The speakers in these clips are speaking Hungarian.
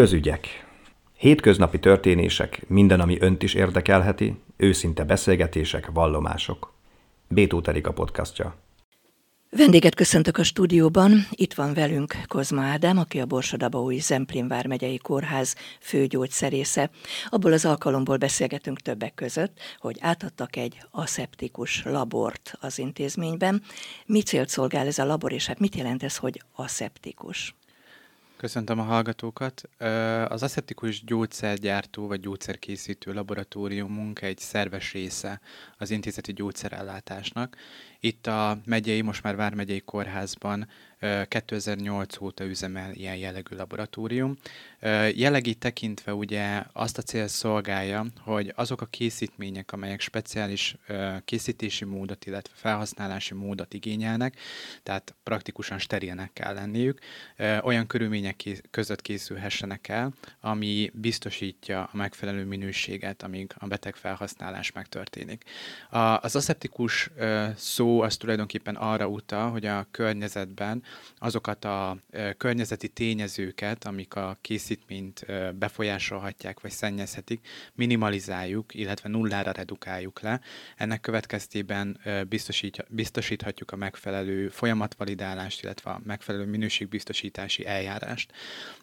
Közügyek. Hétköznapi történések, minden, ami önt is érdekelheti, őszinte beszélgetések, vallomások. Bétó a podcastja. Vendéget köszöntök a stúdióban. Itt van velünk Kozma Ádám, aki a Borsadabaúj Zemplén vármegyei kórház főgyógyszerésze. Abból az alkalomból beszélgetünk többek között, hogy átadtak egy aszeptikus labort az intézményben. Mi célt szolgál ez a labor, és hát mit jelent ez, hogy aszeptikus? Köszöntöm a hallgatókat. Az aszeptikus gyógyszergyártó vagy gyógyszerkészítő laboratóriumunk egy szerves része az intézeti gyógyszerellátásnak. Itt a megyei, most már Vármegyei Kórházban 2008 óta üzemel ilyen jellegű laboratórium. Jellegi tekintve ugye azt a cél szolgálja, hogy azok a készítmények, amelyek speciális készítési módot, illetve felhasználási módot igényelnek, tehát praktikusan sterilnek kell lenniük, olyan körülmények között készülhessenek el, ami biztosítja a megfelelő minőséget, amíg a beteg felhasználás megtörténik. Az aszeptikus szó az tulajdonképpen arra utal, hogy a környezetben azokat a környezeti tényezőket, amik a készítményt befolyásolhatják vagy szennyezhetik, minimalizáljuk, illetve nullára redukáljuk le. Ennek következtében biztosíthatjuk a megfelelő folyamatvalidálást, illetve a megfelelő minőségbiztosítási eljárást.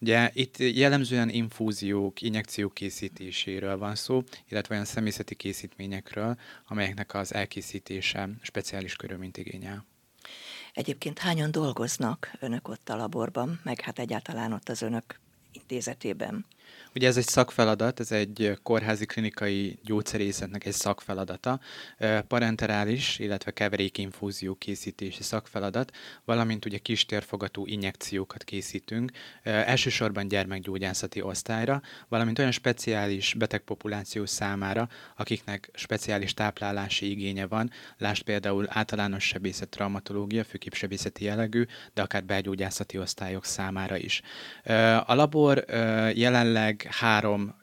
Ugye itt jellemzően infúziók, injekciók készítéséről van szó, illetve olyan személyzeti készítményekről, amelyeknek az elkészítése speciális körülményt igényel. Egyébként hányan dolgoznak önök ott a laborban, meg hát egyáltalán ott az önök intézetében? Ugye ez egy szakfeladat, ez egy kórházi klinikai gyógyszerészetnek egy szakfeladata, parenterális, illetve keverékinfúzió készítési szakfeladat, valamint ugye kistérfogatú injekciókat készítünk, elsősorban gyermekgyógyászati osztályra, valamint olyan speciális betegpopuláció számára, akiknek speciális táplálási igénye van, lásd például általános sebészet, traumatológia, főképp sebészeti jellegű, de akár belgyógyászati osztályok számára is. A labor jelenleg három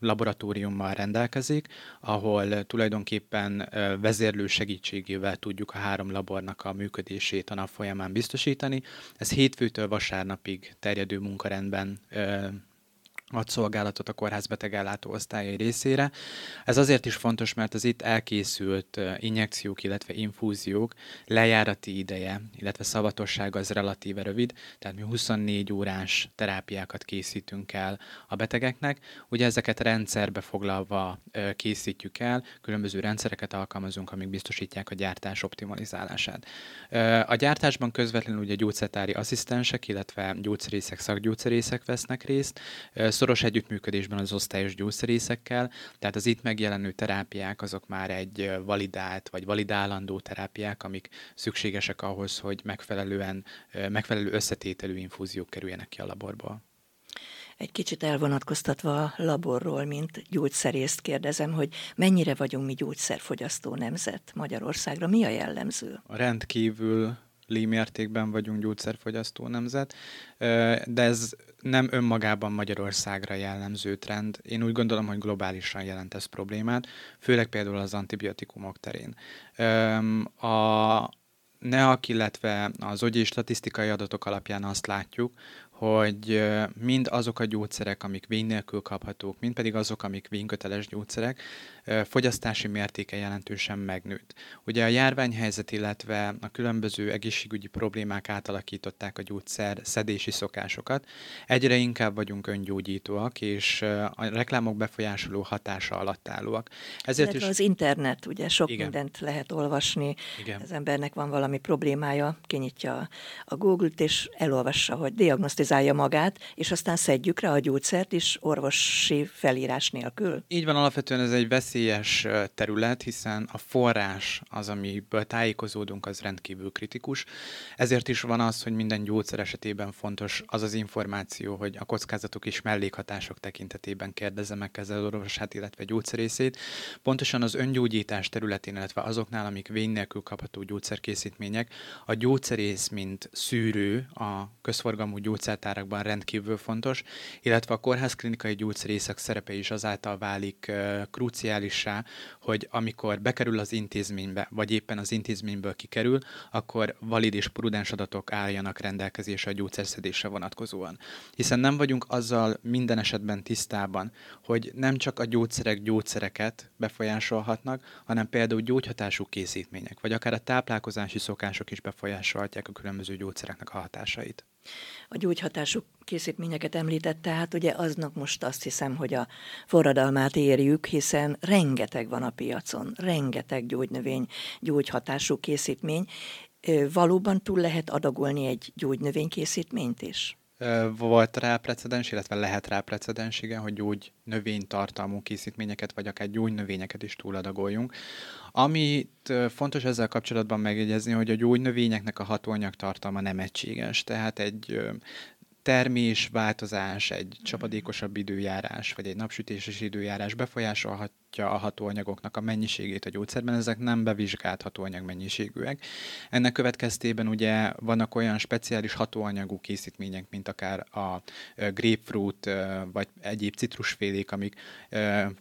laboratóriummal rendelkezik, ahol tulajdonképpen vezérlő segítségével tudjuk a három labornak a működését a nap folyamán biztosítani. Ez hétfőtől vasárnapig terjedő munkarendben ad szolgálatot a kórház betegellátó osztályai részére. Ez azért is fontos, mert az itt elkészült injekciók, illetve infúziók lejárati ideje, illetve szavatossága az relatíve rövid, tehát mi 24 órás terápiákat készítünk el a betegeknek. Ugye ezeket rendszerbe foglalva készítjük el, különböző rendszereket alkalmazunk, amik biztosítják a gyártás optimalizálását. A gyártásban közvetlenül ugye gyógyszertári asszisztensek, illetve gyógyszerészek, szakgyógyszerészek vesznek részt, szoros együttműködésben az osztályos gyógyszerészekkel, tehát az itt megjelenő terápiák azok már egy validált vagy validálandó terápiák, amik szükségesek ahhoz, hogy megfelelően, megfelelő összetételű infúziók kerüljenek ki a laborból. Egy kicsit elvonatkoztatva a laborról, mint gyógyszerészt kérdezem, hogy mennyire vagyunk mi gyógyszerfogyasztó nemzet Magyarországra? Mi a jellemző? A rendkívül mértékben vagyunk gyógyszerfogyasztó nemzet, de ez nem önmagában Magyarországra jellemző trend. Én úgy gondolom, hogy globálisan jelent ez problémát, főleg például az antibiotikumok terén. A NEAK, illetve az ogyi statisztikai adatok alapján azt látjuk, hogy mind azok a gyógyszerek, amik vény nélkül kaphatók, mind pedig azok, amik vényköteles gyógyszerek, fogyasztási mértéke jelentősen megnőtt. Ugye a járványhelyzet, illetve a különböző egészségügyi problémák átalakították a gyógyszer szedési szokásokat. Egyre inkább vagyunk öngyógyítóak, és a reklámok befolyásoló hatása alatt állóak. Ezért is... az internet, ugye sok Igen. mindent lehet olvasni, Igen. az embernek van valami problémája, kinyitja a Google-t, és elolvassa, hogy diagnosztizálja magát, és aztán szedjük rá a gyógyszert is orvosi felírás nélkül. Így van, alapvetően ez egy veszély veszélyes terület, hiszen a forrás az, amiből tájékozódunk, az rendkívül kritikus. Ezért is van az, hogy minden gyógyszer esetében fontos az az információ, hogy a kockázatok és mellékhatások tekintetében kérdezze meg kezelőorvosát, illetve gyógyszerészét. Pontosan az öngyógyítás területén, illetve azoknál, amik vény nélkül kapható gyógyszerkészítmények, a gyógyszerész, mint szűrő a közforgalmú gyógyszertárakban rendkívül fontos, illetve a kórházklinikai gyógyszerészek szerepe is azáltal válik kruciális, aktuálissá, hogy amikor bekerül az intézménybe, vagy éppen az intézményből kikerül, akkor valid és prudens adatok álljanak rendelkezésre a gyógyszerszedésre vonatkozóan. Hiszen nem vagyunk azzal minden esetben tisztában, hogy nem csak a gyógyszerek gyógyszereket befolyásolhatnak, hanem például gyógyhatású készítmények, vagy akár a táplálkozási szokások is befolyásolhatják a különböző gyógyszereknek a hatásait. A gyógyhatású készítményeket említette, hát ugye aznak most azt hiszem, hogy a forradalmát érjük, hiszen rengeteg van a piacon, rengeteg gyógynövény, gyógyhatású készítmény. Valóban túl lehet adagolni egy gyógynövénykészítményt is? Volt rá precedens, illetve lehet rá precedens, igen, hogy gyógy növénytartalmú készítményeket, vagy akár gyógynövényeket is túladagoljunk. Amit fontos ezzel kapcsolatban megjegyezni, hogy a gyógynövényeknek a hatóanyag tartalma nem egységes, tehát egy termés, változás, egy csapadékosabb időjárás, vagy egy napsütéses időjárás befolyásolhat a hatóanyagoknak a mennyiségét a gyógyszerben, ezek nem bevizsgált hatóanyag mennyiségűek. Ennek következtében ugye vannak olyan speciális hatóanyagú készítmények, mint akár a grapefruit vagy egyéb citrusfélék, amik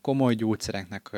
komoly gyógyszereknek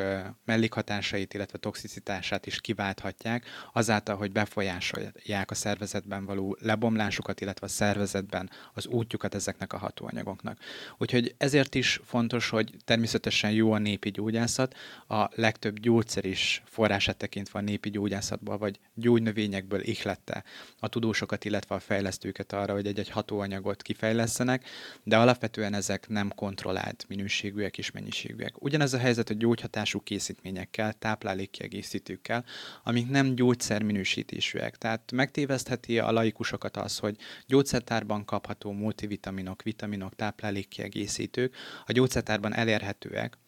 mellékhatásait, illetve toxicitását is kiválthatják, azáltal, hogy befolyásolják a szervezetben való lebomlásukat, illetve a szervezetben az útjukat ezeknek a hatóanyagoknak. Úgyhogy ezért is fontos, hogy természetesen jó a népi gyógyászat, gyógyászat, a legtöbb gyógyszer is forrását tekintve a népi gyógyászatból, vagy gyógynövényekből ihlette a tudósokat, illetve a fejlesztőket arra, hogy egy-egy hatóanyagot kifejlesztenek, de alapvetően ezek nem kontrollált minőségűek és mennyiségűek. Ugyanez a helyzet a gyógyhatású készítményekkel, táplálékkiegészítőkkel, amik nem gyógyszerminősítésűek. Tehát megtévesztheti a laikusokat az, hogy gyógyszertárban kapható multivitaminok, vitaminok, táplálékkiegészítők a gyógyszertárban elérhetőek,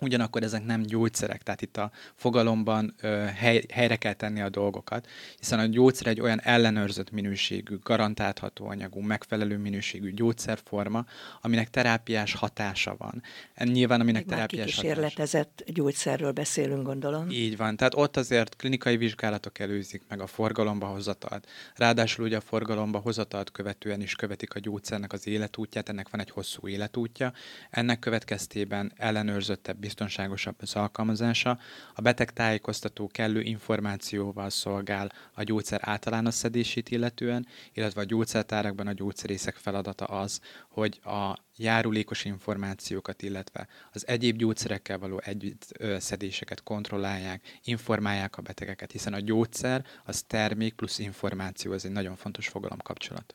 Ugyanakkor ezek nem gyógyszerek, tehát itt a fogalomban ö, hely, helyre kell tenni a dolgokat, hiszen a gyógyszer egy olyan ellenőrzött minőségű, garantálható anyagú, megfelelő minőségű gyógyszerforma, aminek terápiás hatása van. Nyilván, aminek Még terápiás kísérletezett hatása. gyógyszerről beszélünk, gondolom. Így van, tehát ott azért klinikai vizsgálatok előzik meg a forgalomba hozatalt. Ráadásul ugye a forgalomba hozatalt követően is követik a gyógyszernek az életútját, ennek van egy hosszú életútja. Ennek következtében ellenőrzöttebb biztonságosabb az alkalmazása, a beteg tájékoztató kellő információval szolgál a gyógyszer általános szedését illetően, illetve a gyógyszertárakban a gyógyszerészek feladata az, hogy a járulékos információkat, illetve az egyéb gyógyszerekkel való együtt szedéseket kontrollálják, informálják a betegeket, hiszen a gyógyszer az termék plusz információ, ez egy nagyon fontos fogalomkapcsolat.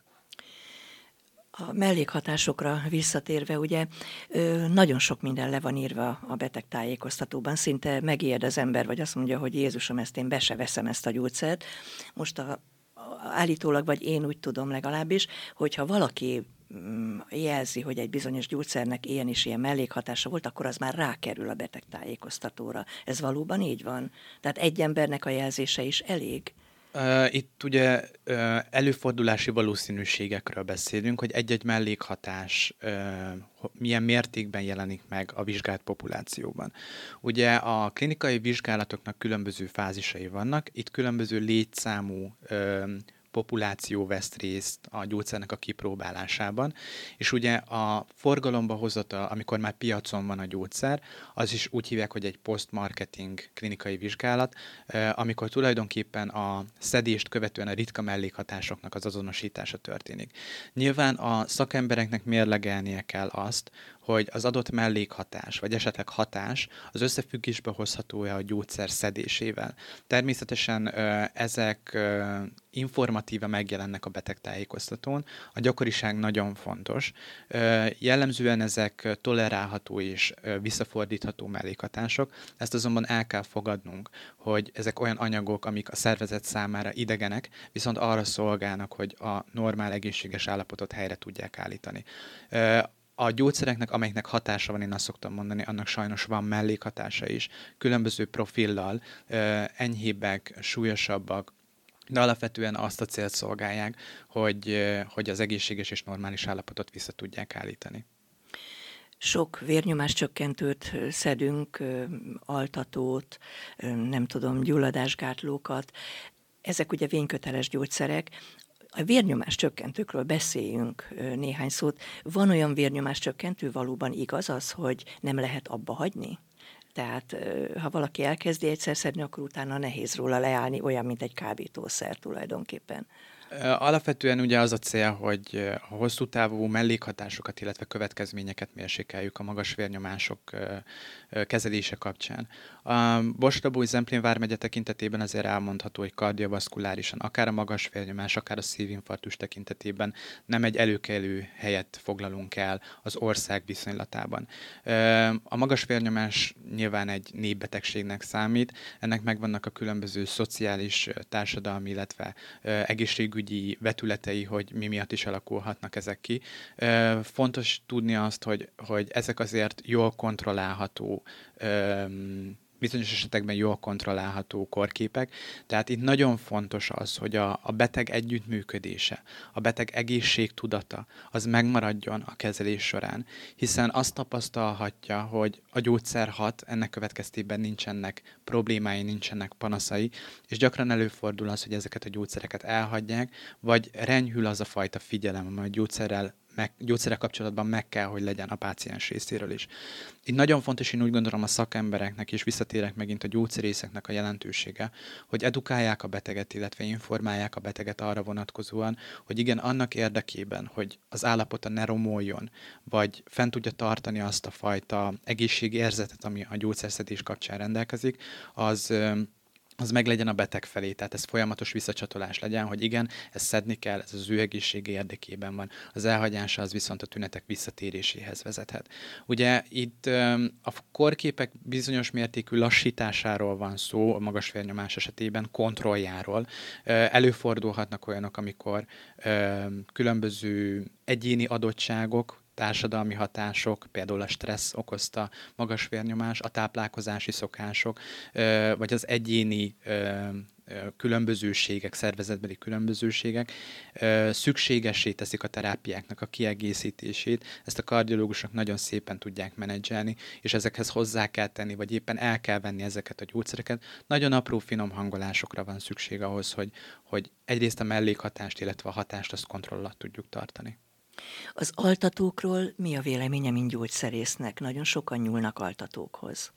A mellékhatásokra visszatérve, ugye nagyon sok minden le van írva a beteg tájékoztatóban, szinte megijed az ember, vagy azt mondja, hogy Jézusom, ezt én be se veszem ezt a gyógyszert. Most a, állítólag, vagy én úgy tudom legalábbis, hogyha valaki mm, jelzi, hogy egy bizonyos gyógyszernek ilyen és ilyen mellékhatása volt, akkor az már rákerül a beteg tájékoztatóra. Ez valóban így van? Tehát egy embernek a jelzése is elég? Itt ugye előfordulási valószínűségekről beszélünk, hogy egy-egy mellékhatás milyen mértékben jelenik meg a vizsgált populációban. Ugye a klinikai vizsgálatoknak különböző fázisai vannak, itt különböző létszámú populáció vesz részt a gyógyszernek a kipróbálásában, és ugye a forgalomba hozata, amikor már piacon van a gyógyszer, az is úgy hívják, hogy egy post-marketing klinikai vizsgálat, amikor tulajdonképpen a szedést követően a ritka mellékhatásoknak az azonosítása történik. Nyilván a szakembereknek mérlegelnie kell azt, hogy az adott mellékhatás, vagy esetleg hatás az összefüggésbe hozható-e a gyógyszer szedésével. Természetesen ezek informatíva megjelennek a betegtájékoztatón. A gyakoriság nagyon fontos. Jellemzően ezek tolerálható és visszafordítható mellékhatások. Ezt azonban el kell fogadnunk, hogy ezek olyan anyagok, amik a szervezet számára idegenek, viszont arra szolgálnak, hogy a normál egészséges állapotot helyre tudják állítani a gyógyszereknek, amelyeknek hatása van, én azt szoktam mondani, annak sajnos van mellékhatása is. Különböző profillal, enyhébbek, súlyosabbak, de alapvetően azt a célt szolgálják, hogy, hogy az egészséges és normális állapotot vissza tudják állítani. Sok vérnyomás csökkentőt szedünk, altatót, nem tudom, gyulladásgátlókat. Ezek ugye vényköteles gyógyszerek, a vérnyomás csökkentőkről beszéljünk néhány szót. Van olyan vérnyomás csökkentő, valóban igaz az, hogy nem lehet abba hagyni? Tehát ha valaki elkezdi egyszer szedni, akkor utána nehéz róla leállni, olyan, mint egy kábítószer tulajdonképpen. Alapvetően ugye az a cél, hogy a hosszú távú mellékhatásokat, illetve következményeket mérsékeljük a magas vérnyomások kezelése kapcsán. A Borsodabói Zemplén vármegye tekintetében azért elmondható, hogy kardiovaszkulárisan, akár a magas vérnyomás, akár a szívinfarktus tekintetében nem egy előkelő helyet foglalunk el az ország viszonylatában. A magas vérnyomás nyilván egy népbetegségnek számít, ennek megvannak a különböző szociális, társadalmi, illetve egészségügyi vetületei, hogy mi miatt is alakulhatnak ezek ki. Fontos tudni azt, hogy, hogy ezek azért jól kontrollálható bizonyos esetekben jól kontrollálható korképek. Tehát itt nagyon fontos az, hogy a, a beteg együttműködése, a beteg egészségtudata, az megmaradjon a kezelés során, hiszen azt tapasztalhatja, hogy a gyógyszer hat, ennek következtében nincsenek problémái, nincsenek panaszai, és gyakran előfordul az, hogy ezeket a gyógyszereket elhagyják, vagy renyhül az a fajta figyelem, amely a gyógyszerrel meg, gyógyszerek kapcsolatban meg kell, hogy legyen a páciens részéről is. Itt nagyon fontos, én úgy gondolom a szakembereknek, és visszatérek megint a gyógyszerészeknek a jelentősége, hogy edukálják a beteget, illetve informálják a beteget arra vonatkozóan, hogy igen, annak érdekében, hogy az állapota ne romoljon, vagy fent tudja tartani azt a fajta egészségi érzetet, ami a gyógyszerszedés kapcsán rendelkezik, az az meg legyen a beteg felé, tehát ez folyamatos visszacsatolás legyen, hogy igen, ezt szedni kell, ez az ő egészsége érdekében van. Az elhagyása az viszont a tünetek visszatéréséhez vezethet. Ugye itt a korképek bizonyos mértékű lassításáról van szó, a magas vérnyomás esetében kontrolljáról. Előfordulhatnak olyanok, amikor különböző egyéni adottságok, társadalmi hatások, például a stressz okozta magas vérnyomás, a táplálkozási szokások, vagy az egyéni különbözőségek, szervezetbeli különbözőségek szükségessé teszik a terápiáknak a kiegészítését. Ezt a kardiológusok nagyon szépen tudják menedzselni, és ezekhez hozzá kell tenni, vagy éppen el kell venni ezeket a gyógyszereket. Nagyon apró finom hangolásokra van szükség ahhoz, hogy, hogy egyrészt a mellékhatást, illetve a hatást azt kontroll alatt tudjuk tartani. Az altatókról mi a véleménye, mint gyógyszerésznek? Nagyon sokan nyúlnak altatókhoz.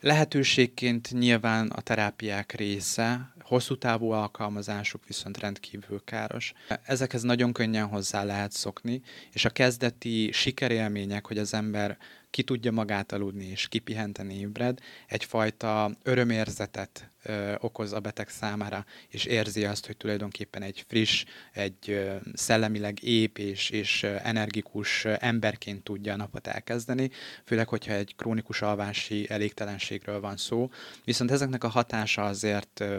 Lehetőségként nyilván a terápiák része, hosszú távú alkalmazásuk viszont rendkívül káros. Ezekhez nagyon könnyen hozzá lehet szokni, és a kezdeti sikerélmények, hogy az ember ki tudja magát aludni és kipihenteni ébred, egyfajta örömérzetet ö, okoz a beteg számára, és érzi azt, hogy tulajdonképpen egy friss, egy ö, szellemileg ép és, és energikus emberként tudja a napot elkezdeni, főleg, hogyha egy krónikus alvási elégtelenségről van szó. Viszont ezeknek a hatása azért ö,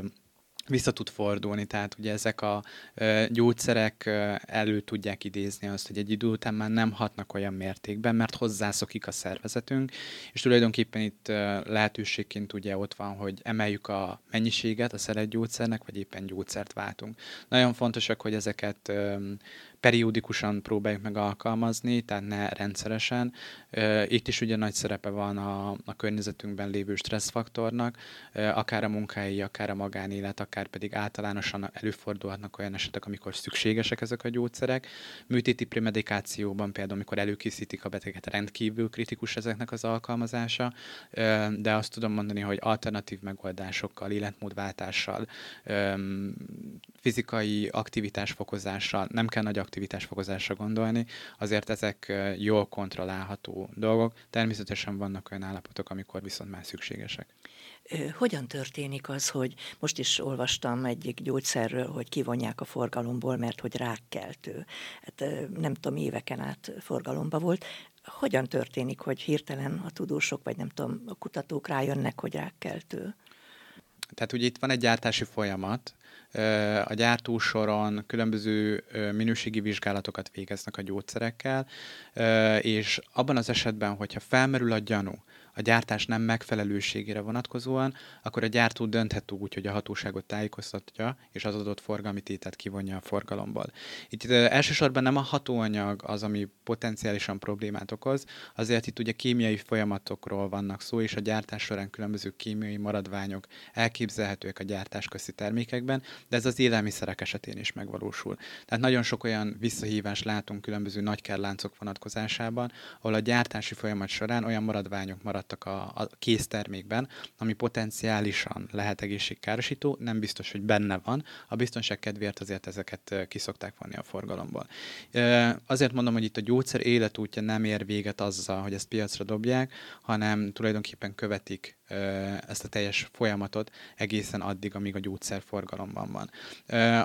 vissza tud fordulni, tehát ugye ezek a ö, gyógyszerek ö, elő tudják idézni azt, hogy egy idő után már nem hatnak olyan mértékben, mert hozzászokik a szervezetünk, és tulajdonképpen itt ö, lehetőségként ugye ott van, hogy emeljük a mennyiséget a szeret gyógyszernek, vagy éppen gyógyszert váltunk. Nagyon fontosak, hogy ezeket periódikusan próbáljuk meg alkalmazni, tehát ne rendszeresen. Itt is ugye nagy szerepe van a, a környezetünkben lévő stresszfaktornak, akár a munkahelyi, akár a magánélet, akár pedig általánosan előfordulhatnak olyan esetek, amikor szükségesek ezek a gyógyszerek. Műtéti premedikációban például, amikor előkészítik a beteget, rendkívül kritikus ezeknek az alkalmazása, de azt tudom mondani, hogy alternatív megoldásokkal, életmódváltással, fizikai aktivitásfokozással nem kell nagy aktivitásfokozásra gondolni, azért ezek jól kontrollálható dolgok. Természetesen vannak olyan állapotok, amikor viszont már szükségesek. Hogyan történik az, hogy most is olvastam egyik gyógyszerről, hogy kivonják a forgalomból, mert hogy rákkeltő. Hát nem tudom, éveken át forgalomba volt. Hogyan történik, hogy hirtelen a tudósok, vagy nem tudom, a kutatók rájönnek, hogy rákkeltő? Tehát ugye itt van egy gyártási folyamat, a gyártósoron különböző minőségi vizsgálatokat végeznek a gyógyszerekkel, és abban az esetben, hogyha felmerül a gyanú, a gyártás nem megfelelőségére vonatkozóan, akkor a gyártó dönthet úgy, hogy a hatóságot tájékoztatja, és az adott forgalmi tételt kivonja a forgalomból. Itt elsősorban nem a hatóanyag az, ami potenciálisan problémát okoz, azért itt ugye kémiai folyamatokról vannak szó, és a gyártás során különböző kémiai maradványok elképzelhetőek a gyártásközi termékekben, de ez az élelmiszerek esetén is megvalósul. Tehát nagyon sok olyan visszahívást látunk különböző nagykerláncok vonatkozásában, ahol a gyártási folyamat során olyan maradványok maradt tartalmazhattak a, a késztermékben, ami potenciálisan lehet egészségkárosító, nem biztos, hogy benne van. A biztonság kedvéért azért ezeket kiszokták vonni a forgalomból. Azért mondom, hogy itt a gyógyszer életútja nem ér véget azzal, hogy ezt piacra dobják, hanem tulajdonképpen követik ezt a teljes folyamatot egészen addig, amíg a gyógyszer forgalomban van.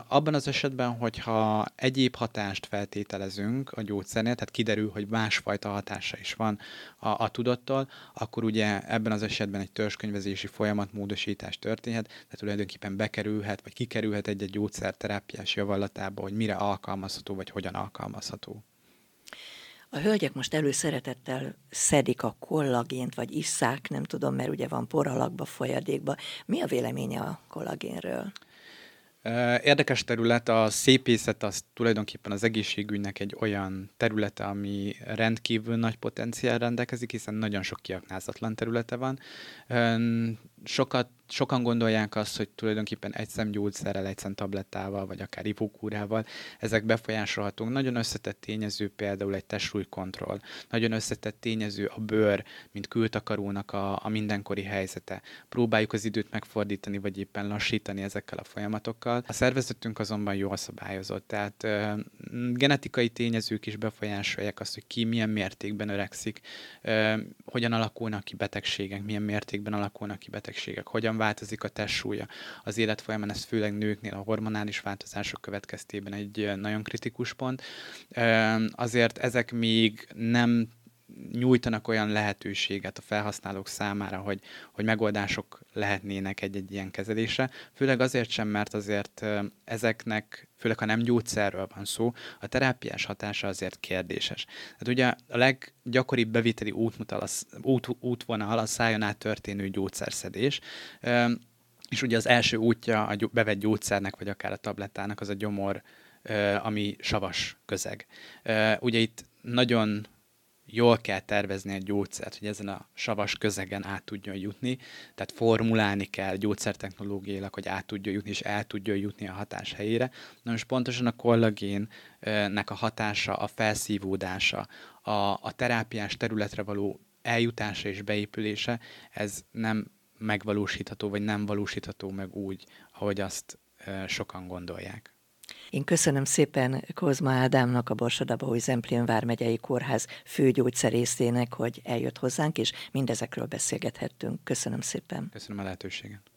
Abban az esetben, hogyha egyéb hatást feltételezünk a gyógyszernél, tehát kiderül, hogy másfajta hatása is van a, a tudattól, akkor ugye ebben az esetben egy törzskönyvezési folyamatmódosítás történhet, tehát tulajdonképpen bekerülhet, vagy kikerülhet egy-egy gyógyszer terápiás javallatába, hogy mire alkalmazható, vagy hogyan alkalmazható. A hölgyek most előszeretettel szedik a kollagént, vagy isszák, nem tudom, mert ugye van poralakba, folyadékba. Mi a véleménye a kollagénről? Érdekes terület, a szépészet az tulajdonképpen az egészségügynek egy olyan területe, ami rendkívül nagy potenciál rendelkezik, hiszen nagyon sok kiaknázatlan területe van. Sokat sokan gondolják azt, hogy tulajdonképpen egy szemgyógyszerrel, egy szem tablettával, vagy akár ivókúrával ezek befolyásolhatók. Nagyon összetett tényező például egy testsúlykontroll. Nagyon összetett tényező a bőr, mint kültakarónak a, a mindenkori helyzete. Próbáljuk az időt megfordítani, vagy éppen lassítani ezekkel a folyamatokkal. A szervezetünk azonban jól szabályozott, tehát ö, genetikai tényezők is befolyásolják azt, hogy ki milyen mértékben öregszik, ö, hogyan alakulnak ki betegségek, milyen mértékben alakulnak ki betegségek, hogyan változik a testsúlya. Az élet folyamán ez főleg nőknél a hormonális változások következtében egy nagyon kritikus pont. Azért ezek még nem nyújtanak olyan lehetőséget a felhasználók számára, hogy, hogy megoldások lehetnének egy-egy ilyen kezelésre. Főleg azért sem, mert azért ezeknek, főleg ha nem gyógyszerről van szó, a terápiás hatása azért kérdéses. Tehát ugye a leggyakoribb beviteli útmutal, az, út, útvonal a szájon át történő gyógyszerszedés, és ugye az első útja a bevett gyógyszernek, vagy akár a tablettának az a gyomor, ami savas közeg. Ugye itt nagyon jól kell tervezni egy gyógyszert, hogy ezen a savas közegen át tudjon jutni, tehát formulálni kell gyógyszertechnológiailag, hogy át tudjon jutni, és el tudjon jutni a hatás helyére. Na most pontosan a kollagénnek a hatása, a felszívódása, a, a terápiás területre való eljutása és beépülése, ez nem megvalósítható, vagy nem valósítható meg úgy, ahogy azt sokan gondolják. Én köszönöm szépen Kozma Ádámnak, a Borsodabói Zemplén Vármegyei Kórház főgyógyszerészének, hogy eljött hozzánk, és mindezekről beszélgethettünk. Köszönöm szépen. Köszönöm a lehetőséget.